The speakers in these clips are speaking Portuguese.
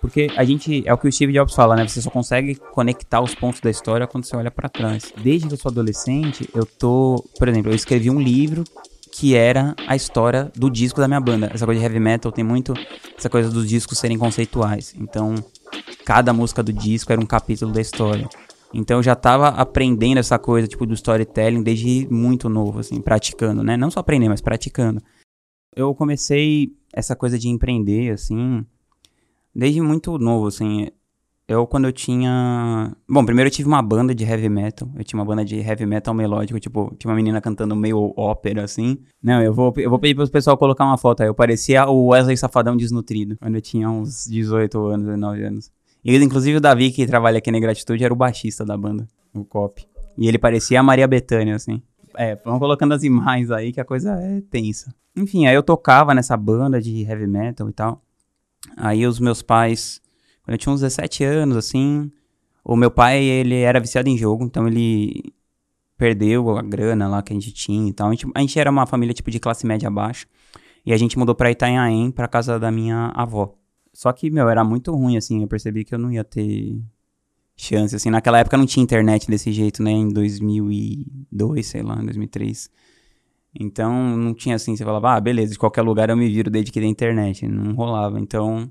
Porque a gente, é o que o Steve Jobs fala, né? Você só consegue conectar os pontos da história quando você olha para trás. Desde que eu sou adolescente, eu tô, por exemplo, eu escrevi um livro que era a história do disco da minha banda. Essa coisa de heavy metal tem muito essa coisa dos discos serem conceituais. Então, cada música do disco era um capítulo da história. Então eu já tava aprendendo essa coisa, tipo, do storytelling desde muito novo, assim, praticando, né? Não só aprender, mas praticando. Eu comecei essa coisa de empreender, assim, desde muito novo, assim. Eu, quando eu tinha. Bom, primeiro eu tive uma banda de heavy metal. Eu tinha uma banda de heavy metal melódico, tipo, tinha uma menina cantando meio ópera, assim. Não, eu vou, eu vou pedir pro pessoal colocar uma foto aí. Eu parecia o Wesley Safadão desnutrido, quando eu tinha uns 18 anos, 19 anos. E, inclusive, o Davi, que trabalha aqui na Gratitude, era o baixista da banda, o Cop. E ele parecia a Maria Bethânia, assim. É, vamos colocando as imagens aí que a coisa é tensa. Enfim, aí eu tocava nessa banda de heavy metal e tal. Aí os meus pais quando eu tinha uns 17 anos, assim, o meu pai, ele era viciado em jogo, então ele perdeu a grana lá que a gente tinha e tal. A gente, a gente era uma família, tipo, de classe média baixa. E a gente mudou pra Itanhaém, pra casa da minha avó. Só que, meu, era muito ruim, assim. Eu percebi que eu não ia ter chance, assim. Naquela época não tinha internet desse jeito, né? Em 2002, sei lá, em 2003. Então, não tinha assim, você falava, ah, beleza, de qualquer lugar eu me viro desde que tem internet. Não rolava. Então,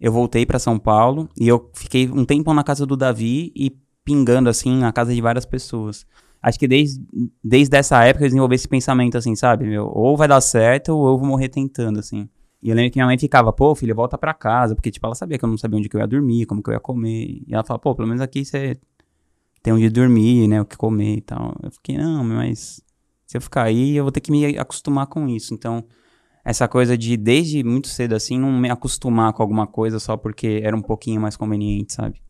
eu voltei para São Paulo e eu fiquei um tempo na casa do Davi e pingando assim na casa de várias pessoas. Acho que desde, desde essa época eu desenvolvi esse pensamento assim, sabe? Meu, ou vai dar certo ou eu vou morrer tentando, assim. E eu lembro que minha mãe ficava, pô, filho, volta pra casa, porque, tipo, ela sabia que eu não sabia onde que eu ia dormir, como que eu ia comer. E ela falava, pô, pelo menos aqui você tem onde dormir, né, o que comer e tal. Eu fiquei, não, mas se eu ficar aí, eu vou ter que me acostumar com isso. Então, essa coisa de, desde muito cedo assim, não me acostumar com alguma coisa só porque era um pouquinho mais conveniente, sabe?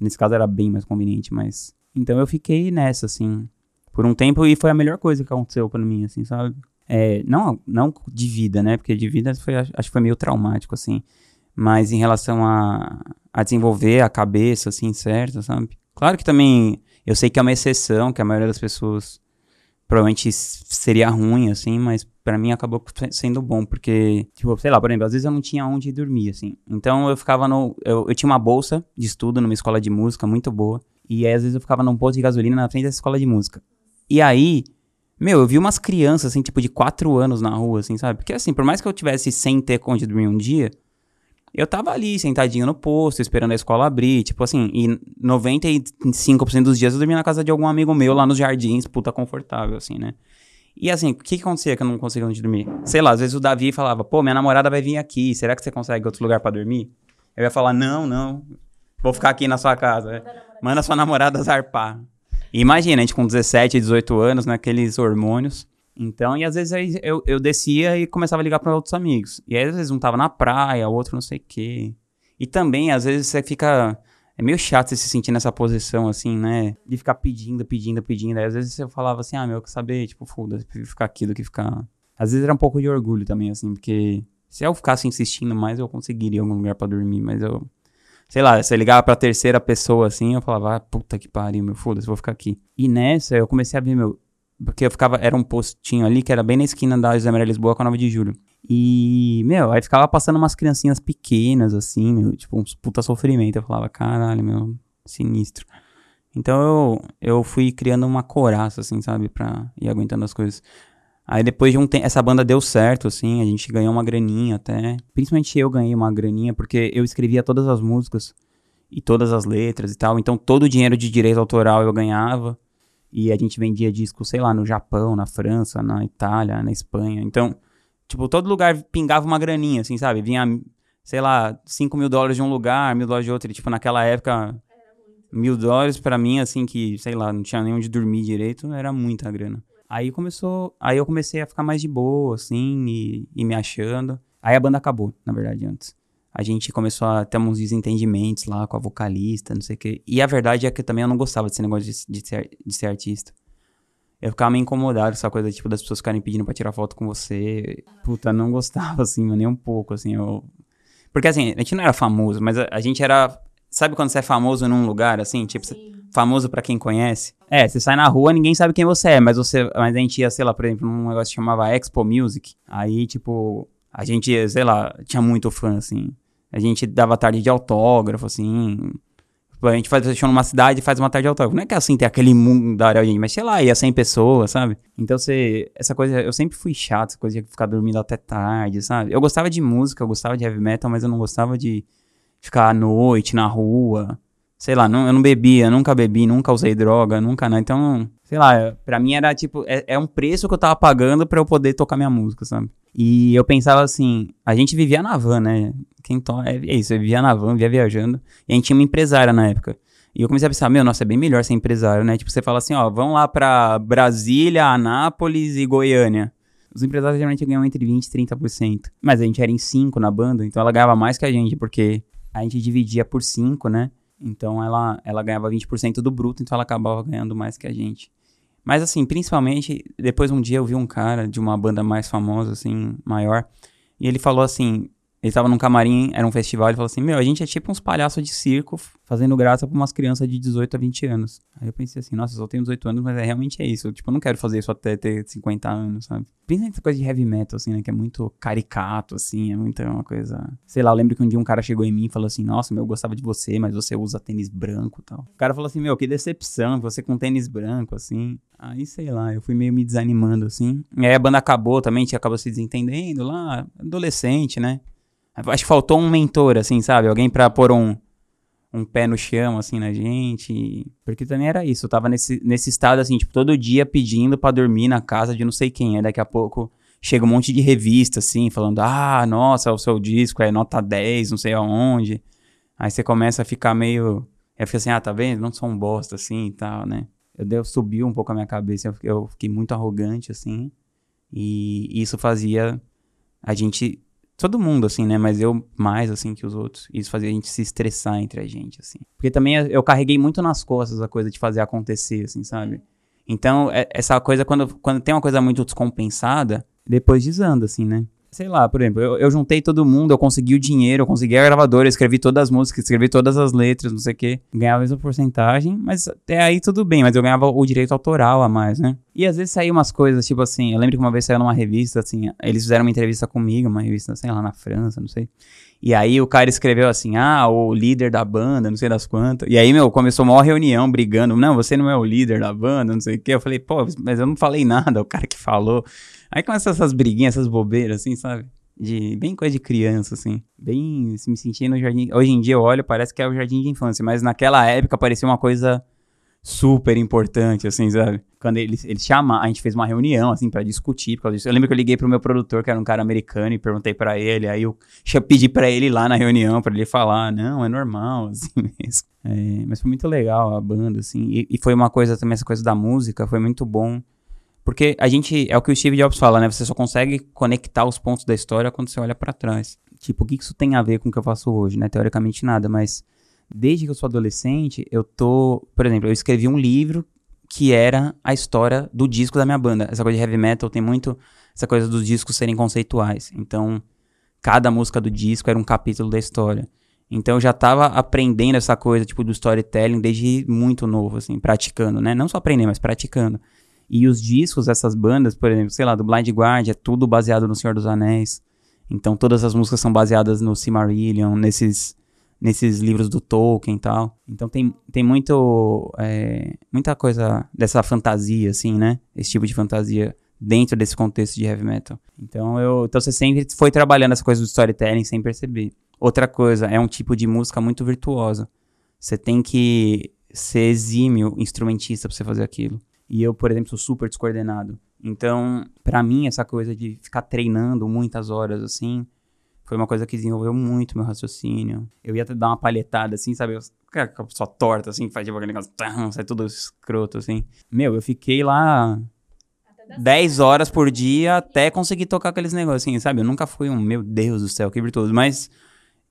Nesse caso era bem mais conveniente, mas. Então eu fiquei nessa, assim, por um tempo e foi a melhor coisa que aconteceu para mim, assim, sabe? É, não, não de vida, né? Porque de vida foi, acho que foi meio traumático, assim. Mas em relação a, a desenvolver a cabeça, assim, certo, sabe? Claro que também eu sei que é uma exceção, que a maioria das pessoas provavelmente seria ruim, assim, mas para mim acabou sendo bom, porque, tipo, sei lá, por exemplo, às vezes eu não tinha onde dormir, assim. Então eu ficava no. Eu, eu tinha uma bolsa de estudo numa escola de música muito boa. E aí, às vezes eu ficava num posto de gasolina na frente dessa escola de música. E aí, meu, eu vi umas crianças, assim, tipo, de 4 anos na rua, assim, sabe? Porque, assim, por mais que eu tivesse sem ter onde dormir um dia, eu tava ali, sentadinho no posto, esperando a escola abrir, tipo assim, e 95% dos dias eu dormia na casa de algum amigo meu lá nos jardins, puta confortável, assim, né? E assim, o que, que acontecia que eu não conseguia onde dormir? Sei lá, às vezes o Davi falava, pô, minha namorada vai vir aqui, será que você consegue outro lugar para dormir? Eu ia falar, não, não, vou ficar aqui na sua casa. Manda sua namorada zarpar. E imagina, a gente com 17, 18 anos, naqueles hormônios. Então, e às vezes eu, eu descia e começava a ligar para outros amigos. E aí às vezes um tava na praia, outro não sei o quê. E também, às vezes, você fica é meio chato você se sentir nessa posição, assim, né? De ficar pedindo, pedindo, pedindo. Aí às vezes você falava assim, ah, meu, eu quero saber, tipo, foda-se, ficar aqui do que ficar. Às vezes era um pouco de orgulho também, assim, porque se eu ficasse insistindo mais, eu conseguiria algum lugar para dormir, mas eu. Sei lá, se eu ligava pra terceira pessoa assim, eu falava, ah, puta que pariu, meu, foda-se, vou ficar aqui. E nessa eu comecei a ver, meu. Porque eu ficava, era um postinho ali que era bem na esquina da José Maria Lisboa com a 9 de julho. E, meu, aí ficava passando umas criancinhas pequenas, assim, meu, tipo, uns puta sofrimento. Eu falava, caralho, meu, sinistro. Então eu, eu fui criando uma coraça, assim, sabe, pra ir aguentando as coisas. Aí depois de um tempo, essa banda deu certo, assim, a gente ganhou uma graninha até. Principalmente eu ganhei uma graninha, porque eu escrevia todas as músicas e todas as letras e tal. Então todo o dinheiro de direito autoral eu ganhava. E a gente vendia disco, sei lá, no Japão, na França, na Itália, na Espanha. Então Tipo, todo lugar pingava uma graninha, assim, sabe? Vinha, sei lá, 5 mil dólares de um lugar, mil dólares de outro. E, tipo, naquela época, mil dólares para mim, assim, que, sei lá, não tinha nem onde dormir direito, era muita grana. Aí começou. Aí eu comecei a ficar mais de boa, assim, e, e me achando. Aí a banda acabou, na verdade, antes. A gente começou a ter uns desentendimentos lá com a vocalista, não sei o quê. E a verdade é que também eu não gostava desse negócio de, de, ser, de ser artista eu ficava meio incomodado com essa coisa, tipo, das pessoas ficarem pedindo pra tirar foto com você. Puta, não gostava, assim, nem um pouco, assim, eu... Porque, assim, a gente não era famoso, mas a, a gente era... Sabe quando você é famoso num lugar, assim, tipo, famoso para quem conhece? É, você sai na rua, ninguém sabe quem você é, mas você... Mas a gente ia, sei lá, por exemplo, num negócio que chamava Expo Music, aí, tipo, a gente, sei lá, tinha muito fã, assim... A gente dava tarde de autógrafo, assim. A gente faz show numa cidade e faz uma tarde de autógrafo. Não é que assim tem aquele mundo da área, mas sei lá, ia 100 pessoas, sabe? Então você. Essa coisa. Eu sempre fui chato, essa coisa de ficar dormindo até tarde, sabe? Eu gostava de música, eu gostava de heavy metal, mas eu não gostava de ficar à noite na rua. Sei lá, não, eu não bebia, nunca bebi, nunca usei droga, nunca não. Então, sei lá, pra mim era tipo. É, é um preço que eu tava pagando pra eu poder tocar minha música, sabe? E eu pensava assim, a gente vivia na van, né? Quem to... é, é isso, eu vivia na van, vivia viajando. E a gente tinha uma empresária na época. E eu comecei a pensar, meu, nossa, é bem melhor ser empresário, né? Tipo, você fala assim, ó, vamos lá pra Brasília, Anápolis e Goiânia. Os empresários geralmente ganham entre 20% e 30%. Mas a gente era em 5 na banda, então ela ganhava mais que a gente, porque a gente dividia por 5, né? Então ela, ela ganhava 20% do bruto, então ela acabava ganhando mais que a gente. Mas assim, principalmente, depois um dia eu vi um cara de uma banda mais famosa, assim, maior, e ele falou assim, ele tava num camarim, era um festival, ele falou assim: Meu, a gente é tipo uns palhaços de circo fazendo graça pra umas crianças de 18 a 20 anos. Aí eu pensei assim: Nossa, eu só tenho 18 anos, mas é, realmente é isso. Eu, tipo, eu não quero fazer isso até ter 50 anos, sabe? Pensa nessa coisa de heavy metal, assim, né? Que é muito caricato, assim, é muito uma coisa. Sei lá, eu lembro que um dia um cara chegou em mim e falou assim: Nossa, meu, eu gostava de você, mas você usa tênis branco e tal. O cara falou assim: Meu, que decepção, você com tênis branco, assim. Aí, sei lá, eu fui meio me desanimando, assim. E aí a banda acabou também, tinha acabou se desentendendo lá, adolescente, né? Acho que faltou um mentor, assim, sabe? Alguém pra pôr um, um pé no chão, assim, na gente. Porque também era isso. Eu tava nesse, nesse estado, assim, tipo, todo dia pedindo para dormir na casa de não sei quem. Aí daqui a pouco chega um monte de revista, assim, falando: ah, nossa, o seu disco é nota 10, não sei aonde. Aí você começa a ficar meio. Aí fica assim: ah, tá vendo? Não sou um bosta, assim e tal, né? Eu, eu um pouco a minha cabeça. Eu, eu fiquei muito arrogante, assim. E isso fazia a gente todo mundo, assim, né? Mas eu mais, assim, que os outros. Isso fazia a gente se estressar entre a gente, assim. Porque também eu carreguei muito nas costas a coisa de fazer acontecer, assim, sabe? Então, é, essa coisa, quando, quando tem uma coisa muito descompensada, depois desanda, assim, né? Sei lá, por exemplo, eu, eu, juntei todo mundo, eu consegui o dinheiro, eu consegui a gravadora, escrevi todas as músicas, escrevi todas as letras, não sei o quê. Ganhava a mesma porcentagem, mas até aí tudo bem, mas eu ganhava o direito autoral a mais, né? E às vezes saíam umas coisas, tipo assim, eu lembro que uma vez saiu numa revista, assim, eles fizeram uma entrevista comigo, uma revista, sei lá, na França, não sei. E aí o cara escreveu assim, ah, o líder da banda, não sei das quantas. E aí, meu, começou uma reunião brigando, não, você não é o líder da banda, não sei o quê. Eu falei, pô, mas eu não falei nada, o cara que falou. Aí começa essas briguinhas, essas bobeiras, assim, sabe? De, bem coisa de criança, assim. Bem, se me sentindo no jardim. Hoje em dia eu olho, parece que é o jardim de infância, mas naquela época parecia uma coisa super importante, assim, sabe? Quando eles, eles a gente fez uma reunião, assim, para discutir por causa disso. Eu lembro que eu liguei pro meu produtor, que era um cara americano, e perguntei para ele, aí eu pedi para ele lá na reunião, para ele falar, não, é normal, assim mesmo. É, mas foi muito legal a banda, assim, e, e foi uma coisa também, essa coisa da música, foi muito bom porque a gente, é o que o Steve Jobs fala, né? Você só consegue conectar os pontos da história quando você olha para trás. Tipo, o que isso tem a ver com o que eu faço hoje, né? Teoricamente nada, mas desde que eu sou adolescente, eu tô, por exemplo, eu escrevi um livro que era a história do disco da minha banda. Essa coisa de heavy metal tem muito essa coisa dos discos serem conceituais. Então, cada música do disco era um capítulo da história. Então eu já tava aprendendo essa coisa, tipo, do storytelling desde muito novo, assim, praticando, né? Não só aprendendo, mas praticando. E os discos dessas bandas, por exemplo, sei lá, do Blind Guard, é tudo baseado no Senhor dos Anéis. Então todas as músicas são baseadas no Silmarillion, nesses, nesses livros do Tolkien e tal. Então tem, tem muito, é, muita coisa dessa fantasia, assim, né? Esse tipo de fantasia dentro desse contexto de heavy metal. Então eu, então você sempre foi trabalhando essa coisa do storytelling sem perceber. Outra coisa, é um tipo de música muito virtuosa. Você tem que ser exímio instrumentista pra você fazer aquilo. E eu, por exemplo, sou super descoordenado. Então, para mim, essa coisa de ficar treinando muitas horas assim, foi uma coisa que desenvolveu muito meu raciocínio. Eu ia dar uma palhetada assim, sabe? Eu, só torta assim, faz tipo aquele negócio, sai tudo escroto assim. Meu, eu fiquei lá 10 horas por dia até conseguir tocar aqueles negocinhos, sabe? Eu nunca fui um, meu Deus do céu, que virtuoso, mas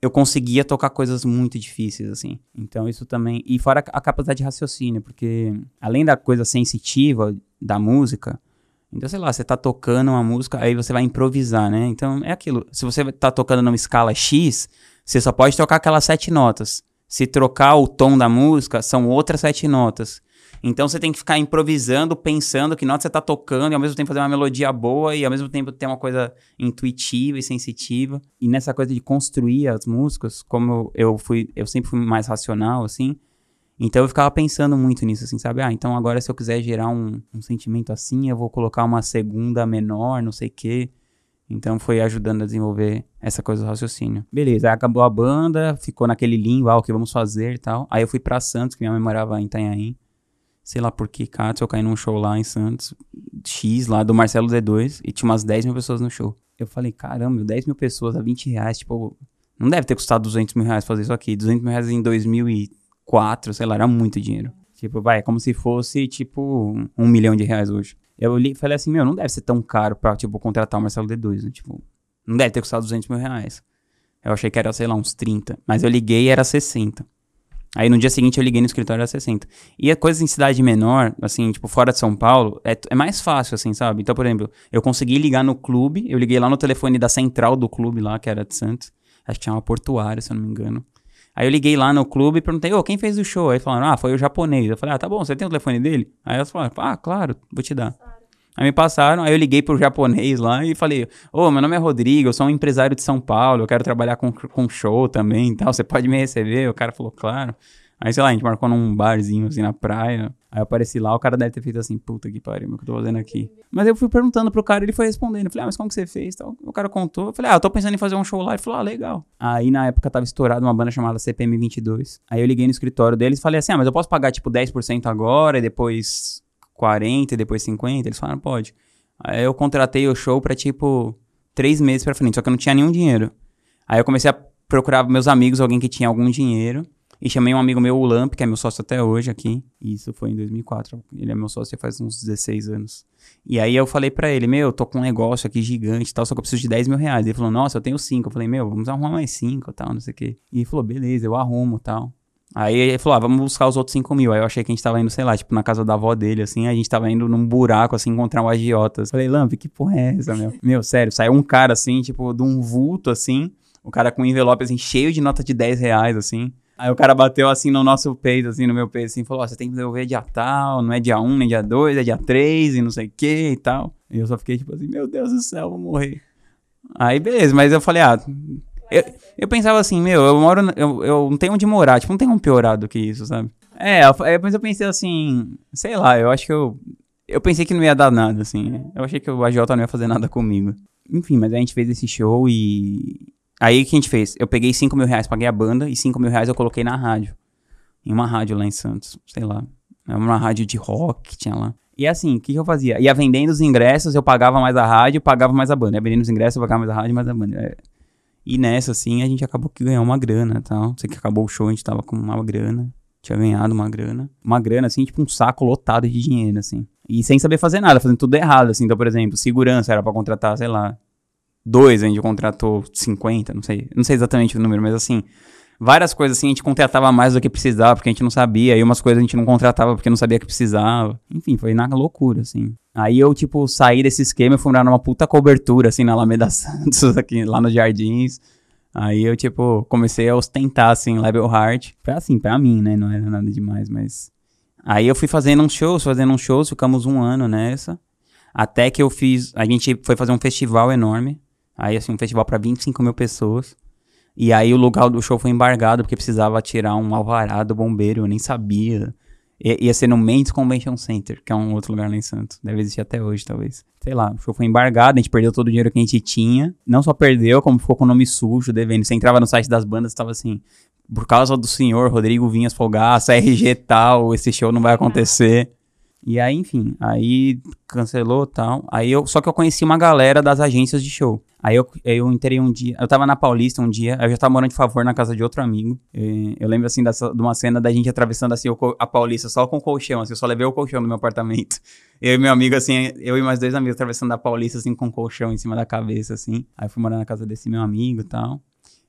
eu conseguia tocar coisas muito difíceis, assim. Então isso também. E fora a capacidade de raciocínio, porque além da coisa sensitiva da música, então sei lá, você tá tocando uma música, aí você vai improvisar, né? Então é aquilo. Se você tá tocando numa escala X, você só pode tocar aquelas sete notas. Se trocar o tom da música, são outras sete notas. Então você tem que ficar improvisando, pensando que nota você tá tocando, e ao mesmo tempo fazer uma melodia boa, e ao mesmo tempo ter uma coisa intuitiva e sensitiva. E nessa coisa de construir as músicas, como eu fui, eu sempre fui mais racional, assim, então eu ficava pensando muito nisso, assim, sabe? Ah, então agora se eu quiser gerar um, um sentimento assim, eu vou colocar uma segunda menor, não sei o quê. Então foi ajudando a desenvolver essa coisa do raciocínio. Beleza, aí acabou a banda, ficou naquele limbo, ah, o que vamos fazer e tal. Aí eu fui para Santos, que minha mãe morava em Itanhaém. Sei lá por que, Katsu, eu caí num show lá em Santos, X, lá do Marcelo D2, e tinha umas 10 mil pessoas no show. Eu falei, caramba, 10 mil pessoas a 20 reais, tipo, não deve ter custado 200 mil reais fazer isso aqui. 200 mil reais em 2004, sei lá, era muito dinheiro. Tipo, vai, é como se fosse, tipo, um milhão de reais hoje. Eu li, falei assim, meu, não deve ser tão caro pra, tipo, contratar o Marcelo D2, né? Tipo, não deve ter custado 200 mil reais. Eu achei que era, sei lá, uns 30. Mas eu liguei e era 60. Aí no dia seguinte eu liguei no escritório era 60. E a coisa em cidade menor, assim, tipo, fora de São Paulo, é, é mais fácil, assim, sabe? Então, por exemplo, eu consegui ligar no clube, eu liguei lá no telefone da central do clube lá, que era de Santos. Acho que tinha uma portuária, se eu não me engano. Aí eu liguei lá no clube e perguntei, ô, quem fez o show? Aí falaram, ah, foi o japonês. Eu falei, ah, tá bom, você tem o telefone dele? Aí elas falaram, ah, claro, vou te dar. Aí me passaram, aí eu liguei pro japonês lá e falei, ô, meu nome é Rodrigo, eu sou um empresário de São Paulo, eu quero trabalhar com, com show também e tal, você pode me receber? O cara falou, claro. Aí, sei lá, a gente marcou num barzinho, assim, na praia. Aí eu apareci lá, o cara deve ter feito assim, puta que pariu, o que eu tô fazendo aqui. Mas eu fui perguntando pro cara, ele foi respondendo. Eu falei, ah, mas como que você fez? Tal. O cara contou. Eu falei, ah, eu tô pensando em fazer um show lá. Ele falou, ah, legal. Aí na época tava estourado uma banda chamada CPM 22. Aí eu liguei no escritório deles e falei assim, ah, mas eu posso pagar tipo 10% agora e depois 40% e depois 50%? Eles falaram, pode. Aí eu contratei o show pra, tipo, três meses pra frente, só que eu não tinha nenhum dinheiro. Aí eu comecei a procurar meus amigos, alguém que tinha algum dinheiro. E chamei um amigo meu, o Lamp, que é meu sócio até hoje aqui. Isso foi em 2004. Ele é meu sócio faz uns 16 anos. E aí eu falei para ele, meu, eu tô com um negócio aqui gigante e tal, só que eu preciso de 10 mil reais. Ele falou, nossa, eu tenho 5. Eu falei, meu, vamos arrumar mais 5 e tal, não sei o quê. E ele falou, beleza, eu arrumo tal. Aí ele falou, ah, vamos buscar os outros 5 mil. Aí eu achei que a gente tava indo, sei lá, tipo, na casa da avó dele, assim, a gente tava indo num buraco, assim, encontrar um agiotas. Falei, Lamp, que porra é essa, meu? meu, sério, saiu um cara, assim, tipo, de um vulto, assim, o cara com um envelope, assim, cheio de nota de 10 reais, assim. Aí o cara bateu, assim, no nosso peito, assim, no meu peito, assim, falou, ó, oh, você tem que devolver dia tal, não é dia 1, nem dia 2, é dia 3 e não sei o que e tal. E eu só fiquei, tipo assim, meu Deus do céu, vou morrer. Aí, beleza, mas eu falei, ah, eu, eu pensava assim, meu, eu moro. Eu, eu não tenho onde morar, tipo, não tem um piorado do que isso, sabe? É, mas eu pensei assim, sei lá, eu acho que eu. Eu pensei que não ia dar nada, assim. Eu achei que o AJ não ia fazer nada comigo. Enfim, mas a gente fez esse show e. Aí o que a gente fez? Eu peguei 5 mil reais, paguei a banda e 5 mil reais eu coloquei na rádio. Em uma rádio lá em Santos, sei lá. É uma rádio de rock tinha lá. E assim, o que, que, eu fazia? Ia vendendo os ingressos, eu pagava mais a rádio, pagava mais a banda. Ia vendendo os ingressos, eu pagava mais a rádio, mais a banda. E nessa, assim, a gente acabou que ganhou uma grana tal. Sei que acabou o show, a gente tava com uma grana. Tinha ganhado uma grana. Uma grana, assim, tipo um saco lotado de dinheiro, assim. E sem saber fazer nada, fazendo tudo errado, assim. Então, por exemplo, segurança era para contratar, sei lá, dois, a gente contratou 50, não sei. Não sei exatamente o número, mas assim, várias coisas assim a gente contratava mais do que precisava, porque a gente não sabia, e umas coisas a gente não contratava porque não sabia que precisava. Enfim, foi na loucura, assim. Aí eu, tipo, saí desse esquema e fui morar numa puta cobertura, assim, na Alameda Santos, aqui, lá nos Jardins. Aí eu, tipo, comecei a ostentar, assim, Level Heart. Pra, assim, pra mim, né? Não era nada demais, mas... Aí eu fui fazendo uns shows, fazendo uns shows, ficamos um ano nessa. Até que eu fiz... A gente foi fazer um festival enorme. Aí, assim, um festival pra 25 mil pessoas. E aí o lugar do show foi embargado porque precisava tirar um alvará do bombeiro, eu nem sabia. I ia ser no Mendes Convention Center, que é um outro lugar lá em Santos. Deve existir até hoje, talvez. Sei lá, o show foi embargado, a gente perdeu todo o dinheiro que a gente tinha. Não só perdeu, como ficou com o nome sujo, devendo. Você entrava no site das bandas, tava assim, por causa do senhor Rodrigo Vinhas Folgaça, RG tal, esse show não vai acontecer. E aí, enfim, aí cancelou tal. Aí eu, só que eu conheci uma galera das agências de show. Aí eu, eu entrei um dia, eu tava na Paulista um dia, eu já tava morando de favor na casa de outro amigo. E eu lembro assim dessa, de uma cena da gente atravessando assim a Paulista só com colchão, assim, eu só levei o colchão no meu apartamento. Eu e meu amigo, assim, eu e mais dois amigos atravessando a Paulista assim com colchão em cima da cabeça, assim. Aí fui morar na casa desse meu amigo e tal.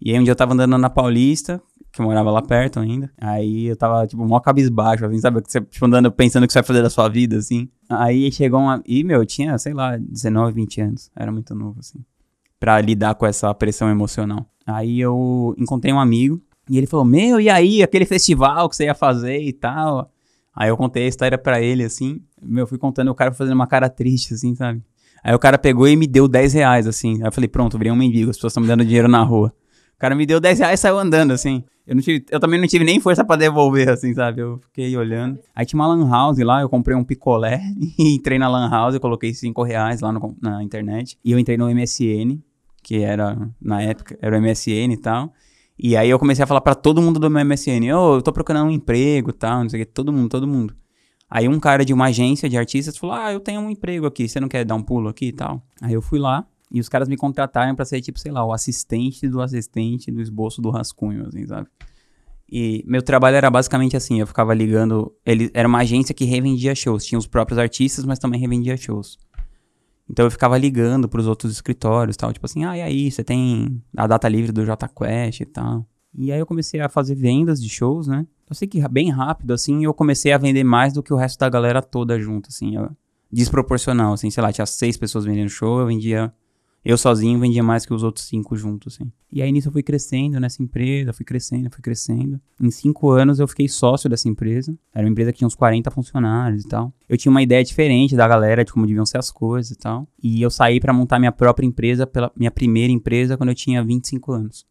E aí um dia eu tava andando na Paulista, que morava lá perto ainda. Aí eu tava, tipo, mó cabisbaixo, assim, sabe? Você, tipo, andando pensando o que você vai fazer da sua vida, assim. Aí chegou uma... E, meu, eu tinha, sei lá, 19, 20 anos. Era muito novo, assim. Pra lidar com essa pressão emocional. Aí eu encontrei um amigo e ele falou, meu, e aí, aquele festival que você ia fazer e tal? Aí eu contei a história pra ele, assim. Meu, fui contando, o cara fazendo uma cara triste, assim, sabe? Aí o cara pegou e me deu 10 reais, assim. Aí eu falei, pronto, virei um mendigo, as pessoas estão me dando dinheiro na rua. O cara me deu 10 reais e saiu andando, assim. Eu, não tive, eu também não tive nem força pra devolver, assim, sabe? Eu fiquei olhando. Aí tinha uma lan house lá, eu comprei um picolé e entrei na lan house, eu coloquei 5 reais lá no, na internet. E eu entrei no MSN, que era, na época, era o MSN e tal. E aí eu comecei a falar para todo mundo do meu MSN, ô, oh, eu tô procurando um emprego e tal, não sei o que, todo mundo, todo mundo. Aí um cara de uma agência de artistas falou, ah, eu tenho um emprego aqui, você não quer dar um pulo aqui e tal? Aí eu fui lá, e os caras me contrataram para ser, tipo, sei lá, o assistente do assistente do esboço do rascunho, assim, sabe? E meu trabalho era basicamente assim, eu ficava ligando, ele era uma agência que revendia shows, tinha os próprios artistas, mas também revendia shows. Então eu ficava ligando para os outros escritórios, tal, tipo assim, ah, e aí, você tem a data livre do JQuest e tal. E aí eu comecei a fazer vendas de shows, né? Eu sei que bem rápido, assim, eu comecei a vender mais do que o resto da galera toda junto, assim, eu, desproporcional, assim, sei lá, tinha seis pessoas vendendo show, eu vendia eu sozinho vendia mais que os outros cinco juntos, assim. E aí nisso eu fui crescendo nessa empresa, fui crescendo, fui crescendo. Em cinco anos eu fiquei sócio dessa empresa. Era uma empresa que tinha uns 40 funcionários e tal. Eu tinha uma ideia diferente da galera de como deviam ser as coisas e tal. E eu saí para montar minha própria empresa, pela minha primeira empresa, quando eu tinha 25 anos.